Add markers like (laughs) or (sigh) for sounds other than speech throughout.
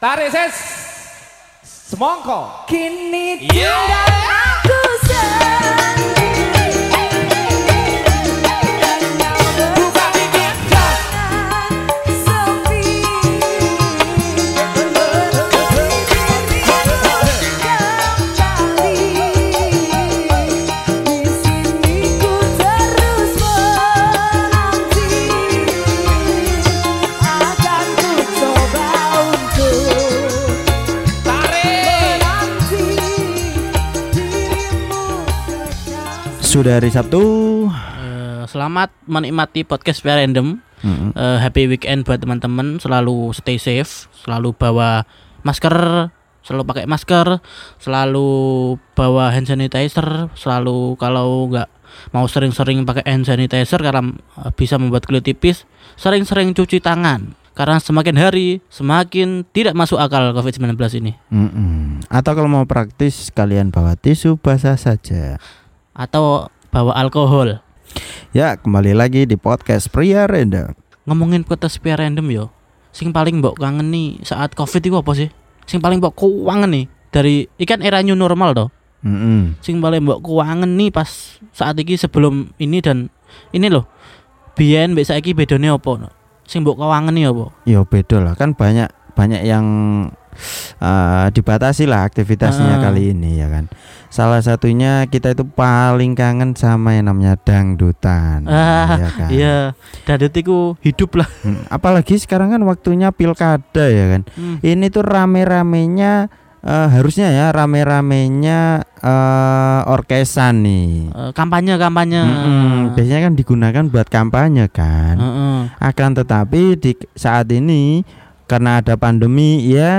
Tarik ses. Semongko. Kini Yeah. tinggal Sudah hari Sabtu. Eh, selamat menikmati podcast Random. Mm-mm. Eh, happy weekend buat teman-teman. Selalu stay safe, selalu bawa masker, selalu pakai masker, selalu bawa hand sanitizer, selalu kalau nggak mau sering-sering pakai hand sanitizer karena eh, bisa membuat kulit tipis, sering-sering cuci tangan. Karena semakin hari semakin tidak masuk akal COVID-19 ini. Mm-mm. Atau kalau mau praktis kalian bawa tisu basah saja. Atau bawa alkohol. Ya kembali lagi di podcast Pria Random. ngomongin podcast spare random yo sing paling mbok kangen nih saat covid itu apa sih sing paling mbok kuangen nih dari ikan era new normal toh Mm-mm. sing paling mbok kuangen nih pas saat ini sebelum ini dan ini loh biyen mbek saiki bedone apa no? sing mbok kuangen nih apa Ya beda lah kan banyak banyak yang eh, dibatasi lah aktivitasnya Ah. kali ini ya kan. Salah satunya kita itu paling kangen sama yang namanya dangdutan. Ah, ya kan? iya dadut iku hidup lah Hmm, Apalagi sekarang kan waktunya pilkada ya kan. Hmm. Ini tuh rame-ramenya eh, harusnya ya rame-ramenya eh, orkesan nih. Eh, kampanye kampanye Mm-mm, biasanya kan digunakan buat kampanye kan. Heeh. Akan tetapi di saat ini karena ada pandemi ya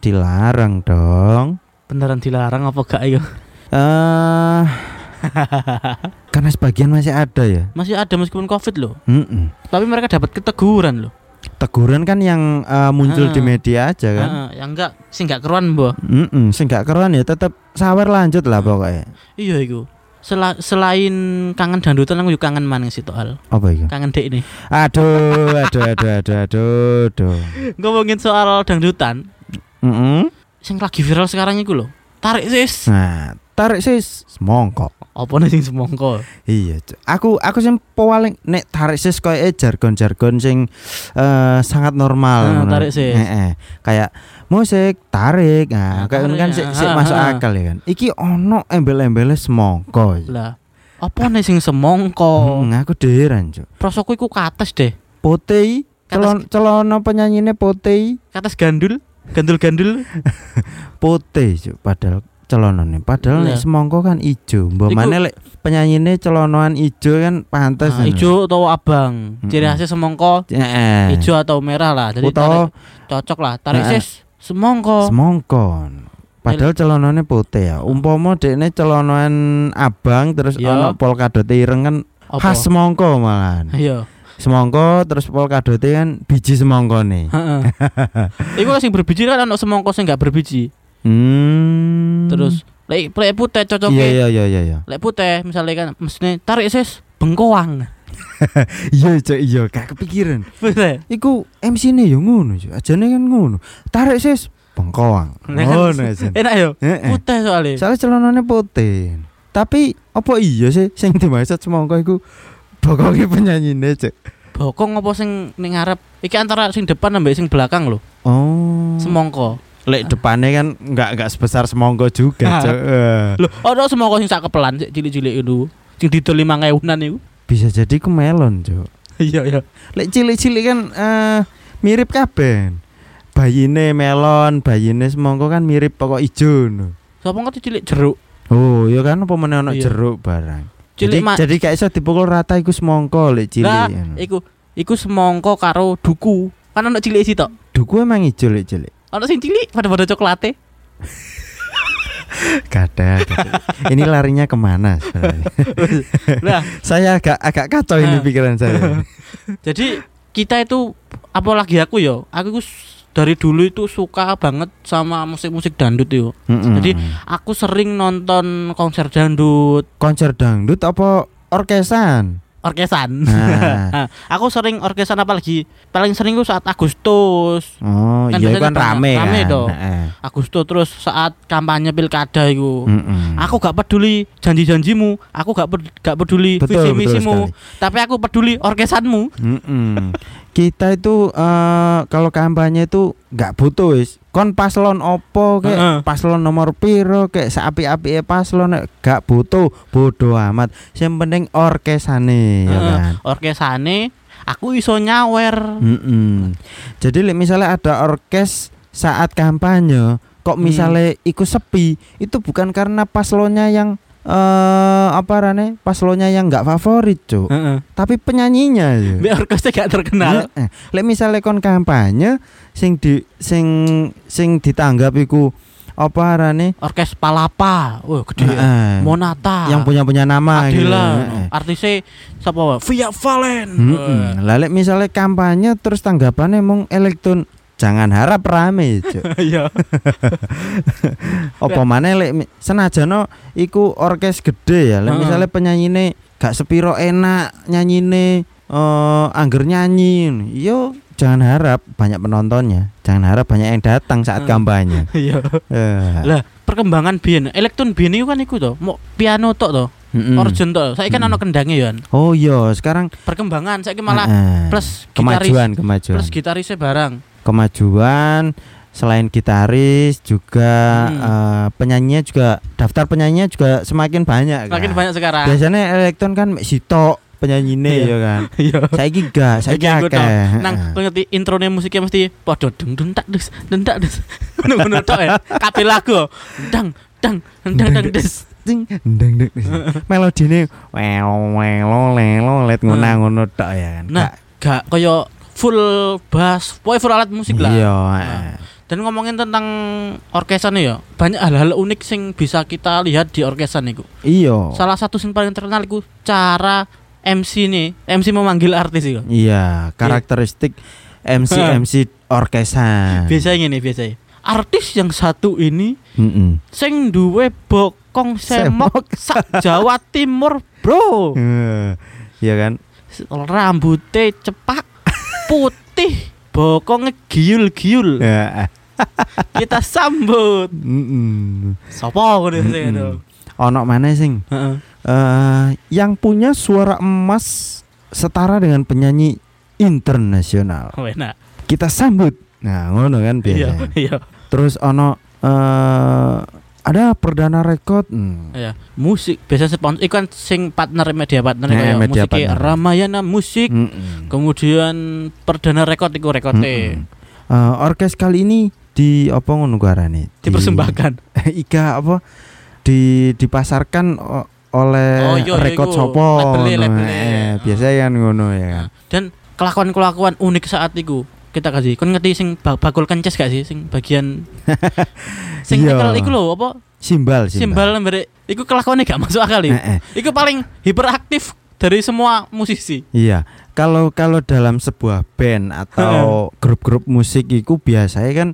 dilarang dong. beneran dilarang apa gak yo eh karena sebagian masih ada ya. masih ada meskipun covid loh Mm-mm. tapi mereka dapat keteguran loh Teguran kan yang eh, muncul di Ah. media aja kan. Heeh, yang enggak sing enggak keruan mbok Mm-mm, sing gak keruan ya tetap sawer lanjut lah pokoknya. Iya iku. Sela- selain kangen dangdutan aku juga kangen maning situ al. Apa itu? Kangen dek ini. Aduh, aduh, aduh, aduh, aduh, aduh. Ngomongin soal dangdutan, Mm-mm. sing lagi viral sekarang iku loh. Tarik sis. Nah, tarik sis semongko. Apa nih sing semongko? Iya, aku aku sing paling nek tarik sis koyo jargon-jargon sing eh, sangat normal. Ah, ngono. tarik sis. Heeh. Kayak musik tarik. Nah, Ah, kayak kan sik sik ah, masuk ah. akal ya kan. Iki ono embel-embele semongko. Lah, apa nih sing semongko? Hmm, aku deran, Cuk. Prosoku iku kates deh. Potei celon celana penyanyine potei Kates gandul, gandul-gandul. (laughs) putih Cuk. padahal celonone padahal nek Lah. semongko kan ijo mbok maneh lek penyanyine celonoan ijo kan pantes Nah, ijo atau abang. Ciri Mm-mm. khasnya semongko Heeh. ijo atau merah lah. Jadi Utawa- tarik- cocok lah. Tarik sis semongko. semongko padahal celonane putih ya umpama dekne celonan abang terus Iya. ono polkadot ireng kan Apa? khas semongko malahan Iya. semongko terus polkadot kan biji semongko nih Heeh. (laughs) Iku sing berbiji kan ono semongko sing gak berbiji. hmm. Terus lek lek putih cocok iya iya iya iya iya Lek putih misalnya kan mestine tarik sis bengkoang. (laughs) iya Cuk, iya gak kepikiran. (laughs) Iku MC ne yo ngono, Cuk. Ajane kan ngono. Tarik sis bengkoang. (laughs) Nah, kan Ngono aja. Enak yo. Putih soalnya. Soalnya celanane putih. Tapi apa iya sih sing dimaksud semongko iku pokoknya penyanyine, Cuk. Bokong apa sing ning ngarep? Iki antara sing depan ambek sing belakang lho. Oh. Semongko. Lek depannya kan enggak enggak sebesar semongko juga. Eh. Lho, ono semongko sing sak kepelan sik cilik-cilik itu. Sing didol 5000-an iku. Bisa jadi ku melon, Cuk. Iya, iya. Lek cilik-cilik kan eh mirip kabeh. Bayine melon, bayine semongko kan mirip pokok ijo. no. Sapa ngerti cilik jeruk? Oh, ya kan apa meneh ono Iya. jeruk barang. Cilik jadi, jadi gak iso dipukul rata iku semongko lek cilik. Iku iku semongko karo duku. Kan ono cilik sitok. Duku emang ijo lek cilik. Ono sing cilik pada-pada coklate. Gada. Ini larinya ke mana sebenarnya? (laughs) Nah, saya agak agak kacau ini Nah. pikiran saya. (laughs) jadi kita itu apalagi aku yo, aku itu s- dari dulu itu suka banget sama musik-musik dangdut yo. Mm-mm. Jadi aku sering nonton konser dangdut. konser dangdut apa orkesan? Orkesan. Nah. Nah, (laughs) aku sering orkesan apalagi paling sering ku saat Agustus. Oh, Kan iya kan rame, rame kan. toh. Heeh. Agustus terus saat kampanye pilkada iku. Mm-mm. Aku gak peduli janji-janjimu, aku gak ped- gak peduli visi misimu, tapi aku peduli orkesanmu. Mm-mm. Kita itu eh, kalau kampanye itu nggak butuh wis. Kon paslon opo Heeh. kek paslon nomor piro kek seapi-api paslon nek gak butuh bodoh amat. Yang penting orkesane ya Heeh. kan. Orkesane aku iso nyawer. Mm-mm. Jadi lek misalnya ada orkes saat kampanye kok Hmm. misalnya ikut sepi itu bukan karena paslonnya yang eh apa rane paslonnya yang nggak favorit cuk Heeh. tapi penyanyinya ya. Mbak orkesnya gak terkenal. Lek misale kon kampanye sing di sing sing ditanggap iku apa arane Orkes Palapa. Wah, gede. ya. Heeh. Monata. yang punya punya nama gitu. Adela. Heeh. Artisnya siapa? Via Valen. Heeh. Lah lek misale kampanye terus tanggapannya mong elektron jangan harap rame Cuk. (laughs) Iya. apa maneh lek senajano iku orkes gede ya lek misale penyanyine gak sepiro enak nyanyine eh angger nyanyi yo jangan harap banyak penontonnya jangan harap banyak yang datang saat kampanye (laughs) Iya. Eh, Lah, perkembangan biyen elektron biyen iku kan iku to, mau piano tok to, mm-mm. organ tok. Saiki kan Mm. ana kendangnya ya. oh iya sekarang Perkembangan saiki malah Heeh. plus gitaris kemajuan kemajuan plus gitarisnya barang. Kemajuan selain gitaris juga Hmm. eh, penyanyinya juga daftar penyanyinya juga semakin banyak Makin kan? banyak sekarang. biasanya elektron kan mek sitok penyanyine Iya. ya kan (laughs) Saiki aku akeh tau, Nang ngerti intronya musiknya mesti podo dung dung tak dus dung tak dus. (laughs) Ngono tok ya. Kabeh lagu. Dang dang dang dang des. Ding, deng, deng. (laughs) melodine welo welo lelo let ngono ngono tok ya kan Nah, gak kaya full bass, pokoknya full alat musik lah. iya Nah. eh. Dan ngomongin tentang orkesan ya, banyak hal-hal unik sing bisa kita lihat di orkesan itu. iya Salah satu sing paling terkenal itu cara MC nih, MC memanggil artis itu. iya karakteristik MC MC orkesan Biasanya gini, biasanya. Artis yang satu ini Mm-mm. sing duwe bokong semok sak Jawa Timur, Bro. Iya kan Rambutnya cepak, putih, bokongnya giul-giul. Ya, (laughs) Kita sambut. mm-mm. Sopo ngono itu. ono mana sing Heeh. eh yang punya suara emas setara dengan penyanyi internasional Oh, enak. kita sambut nah ngono kan Iya, biasa iya. terus ono eh ada perdana rekod hmm. Iya, musik biasa sponsor iku kan sing partner media partner Nah, kayak media musik partner. Ramayana Musik, Mm-mm. kemudian perdana rekod iku rekote Mm-mm. Eh, orkes kali ini di apa ngono ku arane? Di- dipersembahkan. (laughs) Ika apa di dipasarkan oleh Oh, iya, iya, rekod sopo. Eh, biasa kan ngono ya kan Dan kelakuan-kelakuan unik saat itu kita kasih. Kon ngerti sing ba- bakul kences gak sih sing bagian (laughs) sing Iya. nyekel iku lho apa simbal simbal mbere iku kelakuannya gak masuk akal Eh, ya. eh. Iku paling hiperaktif dari semua musisi. Iya, kalau kalau dalam sebuah band atau grup-grup musik itu biasanya kan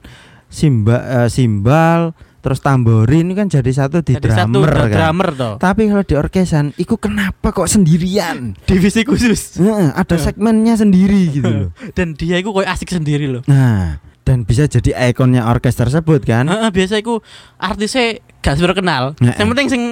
simba, eh, simbal terus tamborin kan jadi satu di Jadi satu drummer dra- kan. drummer toh. Tapi kalau di orkesan, itu kenapa kok sendirian? (laughs) Divisi khusus. Heeh, ada segmennya sendiri gitu loh. (laughs) Dan dia iku koyo asik sendiri loh. Nah, dan bisa jadi ikonnya orkes tersebut kan? Heeh, biasa iku artisnya gak seberapa kenal. Heeh. Yang penting sing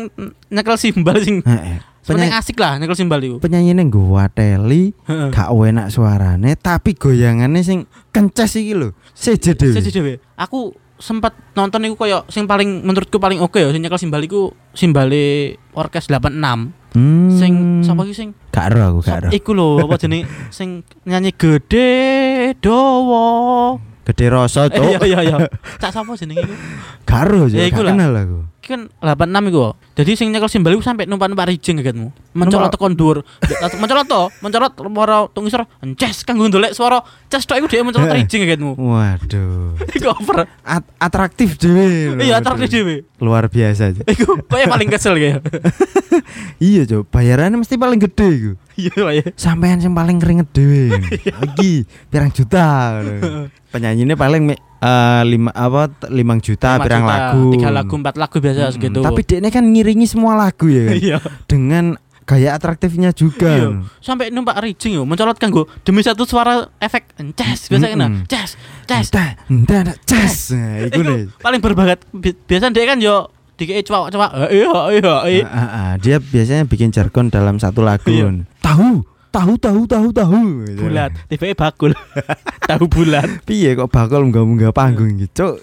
nyekel simbal sing Heeh. penting Penya- asik lah nyekel simbal iku. penyanyi ini gua teli gak enak suarane tapi goyangannya sing kencas iki lho seje dhewe Siji dhewe. Aku sempat nonton iku koyo sing paling menurutku paling oke ya sing nyekel simbal iku simbale orkes 86. hmm. Sing sapa iki sing gak ero aku gak ero Iku lho apa (laughs) jenenge sing nyanyi gede dowo. gede rasa Eh, cok Iya iya iya. (laughs) Cak sapa jenenge iku? gak ero Ya, gak lah. kenal aku kan 86 iku. Jadi sing nyekel simbal iku sampe numpak-numpak rijing kagetmu. Mencolot tekan dhuwur. Mencolot to, mencolot suara tungisor ences kanggo ndolek suara ces tok iku dhewe mencolot Eh. rijing kagetmu. waduh (laughs) Iku over. At- atraktif dhewe. Iya atraktif dhewe. luar biasa Cok. (laughs) Iku koyo paling kesel kayak. (laughs) iya cok bayarannya mesti paling gede iku Iya ya. sampean yang paling keringet dhewe lagi pirang juta ngono. penyanyinya paling eh, lima apa limang juta pirang lagu Tiga lagu, empat lagu biasa Mm-mm. segitu. tapi dia kan ngiringi semua lagu ya kan Iya. dengan gaya atraktifnya juga. Iya. Sampai numpak rijing yo mencolot kanggo demi satu suara efek ces biasa kena Mm-mm. ces ces. Cas. Nah, nih. paling berbakat Bi- biasa dia kan yo dikei cowok-cowok iya iya iya. Dia biasanya bikin jargon dalam satu lagu. Iya. Tahu, tahu, tahu, tahu, tahu. Bulat tiba bakul (laughs) tahu bulat Piye kok bakal munggah-munggah panggung gitu.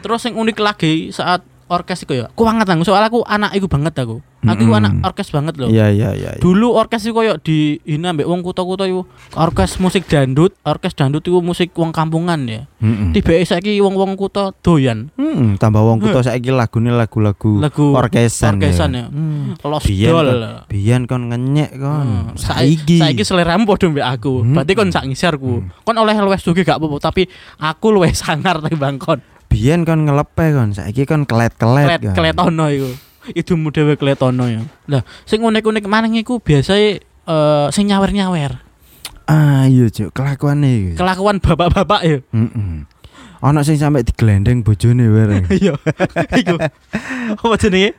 terus yang unik lagi saat orkes iku ya aku banget aku soalnya aku anak iku banget aku aku Mm-mm. anak orkes banget loh Iya, iya, iya. iya. dulu orkes iku koyo di ini ambek wong kuto-kuto iku orkes musik dangdut orkes dangdut iku musik wong kampungan ya Mm-mm. tiba saiki wong-wong kuto doyan Mm, tambah wong kuto saiki lagune lagu-lagu lagu orkesan. orkesan ya Hmm. Lost Biyen Doll kon, kon ngenyek kon. Hmm. Saiki Saiki. seleramu padha mbek aku. Hmm. Berarti kon sak ngisarku. Hmm. Kon oleh luwes sugih gak apa-apa, tapi aku luwes (laughs) sangar timbang kon. Biyen kon ngelepe kon, saiki kon kelet-kelet. Klet kon. kletono iku. Idumu dhewe kletono ya. Lah, sing unik-unik maneh iku biasae eh sing nyawer-nyawer. Ah, iya, Cuk, kelakuane iki. Kelakuan bapak-bapak ya. Heeh. Ana sing sampe diglendeng bojone bareng. (laughs) Iya. Iku. Apa jenenge?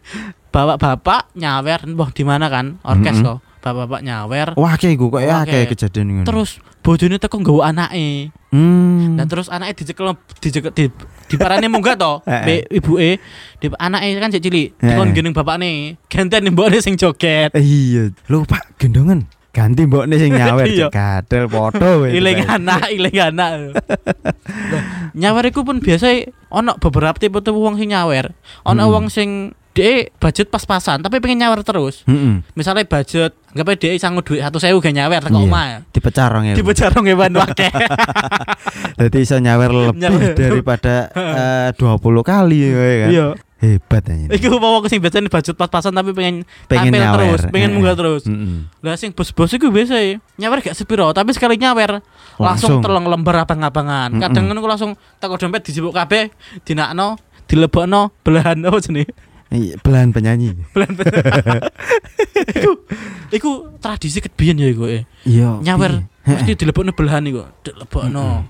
Bapak-bapak nyawer mbah di mana kan? Orkes Mm-mm. kok. Bapak-bapak nyawer. Wah, kayak gue kok ya kayak kejadian ngono. Terus bojone teko nggawa anake. hmm. Nah terus anaknya dicekel dicekel di di parane munggah to, (laughs) Eh, be ibuke di anaknya kan cek cilik, Eh, dikon eh. geneng bapakne, gantian mbokne sing joget. Eh, iya. Lho, Pak, gendongan. Ganti mbokne sing nyawer (laughs) Iya. Gadel foto weh. Iling anak, iling anak. (laughs) Nyawer iku pun biasa ono beberapa tipe tipe wong sing nyawer. Ono Hmm. wong sing dia budget pas-pasan tapi pengen nyawer terus. Heeh. Misalnya budget, anggap aja dia sanggup duit satu sewu gak nyawer teko Iya. omah. Dipecah rong ya. Tipe jarong hewan (laughs) wakeh. Dadi iso nyawer lebih daripada (laughs) eh, 20 kali ya kan. Iya. Hebat aja. Iku mau sing biasanya budget pas-pasan tapi pengen Pengen nyawer. terus, pengen Eh, munggah terus. Heeh. Lah sing bos-bos iku biasa ya, nyawer gak sepiro, tapi sekali nyawer langsung, Langsung. telung lembar abang-abangan. Mm-mm. Kadang ngono ku langsung teko dompet dijebuk kabeh, dinakno, dilebokno belahan apa jenenge? Iya, belahan penyanyi. (laughs) Belahan. iku iku tradisi kebiyen ya iku. eh. Iya. Nyawer mesti dilebokno belahan iku. Dilebokno.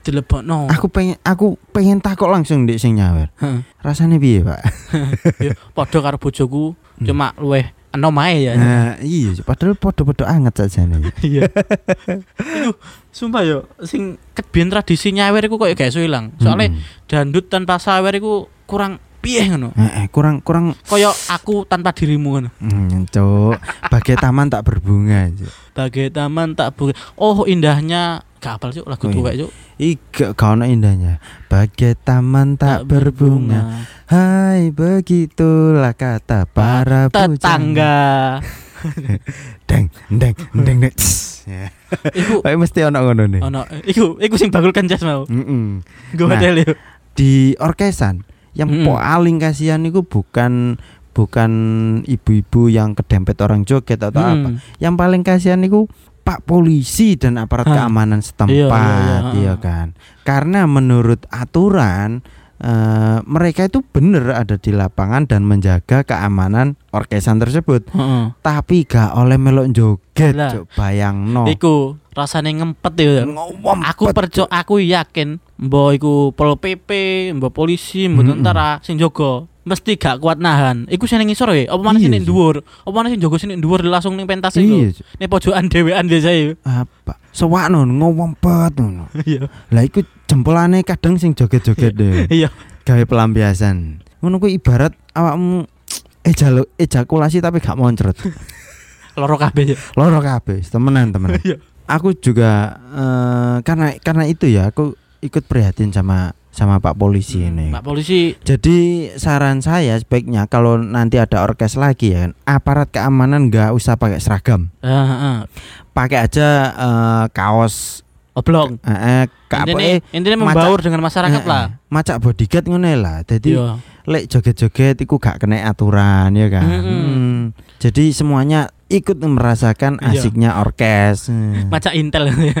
Dilebokno. Aku pengen aku pengen takok langsung Dik sing nyawer. Heeh. Rasanya piye, Pak? (laughs) Ya, Padha karo bojoku Hmm. cuma luweh enom ae ya. Nah, iya, padahal podo-podo anget saja nih. (laughs) Iya. Iku sumpah yo sing kebiyen tradisi nyawer iku koyo gak iso ilang. Soalnya dandut tanpa sawer iku kurang piye ngono. Eh, eh, kurang kurang Koyo aku tanpa dirimu ngono. hmm, cuk. Bagai taman tak berbunga. Cuk. Bagai taman tak bu Oh indahnya gak apal cuk lagu Oh, tuwek iya. cuk. Ika kau indahnya. Bagai taman tak berbunga. Hai, begitulah kata para tetangga. (laughs) Deng, deng, deng, deng. (laughs) Ya. iku mesti ono ngono nih. ono iku iku sing bakul kencas mau. Mm-mm. Gue Nah. hotel yo. Di orkesan yang Mm-mm. paling kasihan itu bukan bukan ibu-ibu yang kedempet orang joget atau apa. Hmm. Yang paling kasihan itu Pak polisi dan aparat Hah. keamanan Iya, setempat, iya, iya, iya ha. kan. Karena menurut aturan eh, mereka itu benar ada di lapangan dan menjaga keamanan orkesan tersebut. Tapi gak oleh melok joget, Lah. Cuk. bayangno. Iku rasane ngempet. Ngomong Aku percaya aku yakin mbok iku pol PP, mbok polisi, mbok Mm-mm. tentara sing jaga mesti gak kuat nahan. Iku sing ngisor ya, apa maneh sing Iya, ning Cuk. dhuwur? Apa maneh sing jaga sing ning dhuwur langsung ning pentas iku. Iya. Ning pojokan dhewean biasa ya. apa? Sewakno ngomong bet ngono. (laughs) Iya. Lah iku jempolane kadang sing joget-joget deh. (laughs) Iya. gawe pelampiasan. Ngono kuwi ibarat awakmu ejalo ejakulasi tapi gak moncret. (laughs) Loro kabeh ya. Loro kabeh, temenan temenan. Iya. Aku juga eh, karena karena itu ya aku ikut prihatin sama sama Pak polisi ini. Pak polisi Jadi saran saya sebaiknya kalau nanti ada orkes lagi ya kan, aparat keamanan nggak usah pakai seragam, heeh heeh. pakai aja eh, kaos Oblong. eh, eh, apa, Intinya, eh, intinya macak- membaur dengan masyarakat eh, lah. eh, macak bodyguard ngono lah. Jadi Iya. lek joget-joget iku gak kena aturan ya kan. Mm-mm. Hmm. Jadi semuanya ikut merasakan Iya. asiknya orkes. Hmm. (laughs) Macak intel ya.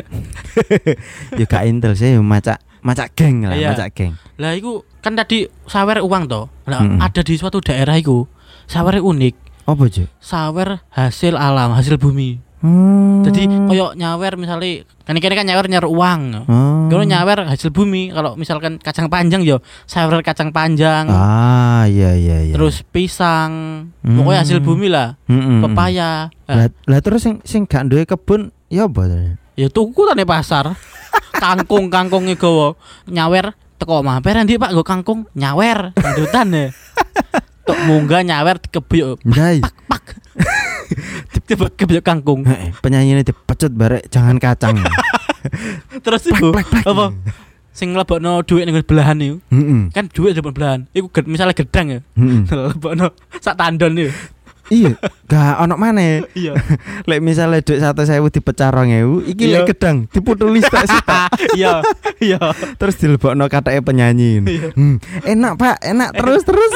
(laughs) ya gak intel sih macak macak geng lah, Iya. macak geng. Lah iku kan tadi sawer uang toh. Lah Mm-mm. ada di suatu daerah iku sawer unik. Apa, Cuk? Sawer hasil alam, hasil bumi. Hmm. Jadi koyo nyawer misalnya kan ini kan nyawer nyawer uang. Oh. Kalau nyawer hasil bumi, kalau misalkan kacang panjang yo sawer kacang panjang. Ah, iya iya iya. Terus pisang, Hmm. pokoknya hasil bumi lah. Mm-mm. Pepaya. Eh, Lah, lah terus sing sing gak duwe kebun ya apa? ya tuku tane pasar. (laughs) kangkung kangkungnya gowo nyawer teko mampir ndi Pak nggo kangkung nyawer di hutan ya. Tok munggah nyawer dikebuyuk Ndai. Tiba kebuyuk kangkung. Penyanyi ini dipecut barek jangan kacang. (laughs) Terus iku apa sing mlebokno dhuwit ning belahan iku. Heeh. Kan dhuwit di belahan. Iku misalnya gedang ya. Heeh. (laughs) Lebokno sak tandon. Iya, gak ono maneh. (laughs) Iya. Lek misale duit 100.000 dipecah 2.000, iki Iya. lek gedang diputuli sita Iya. Iya. terus dilebokno katake penyanyi. Iya. Hmm, enak Pak, enak terus terus.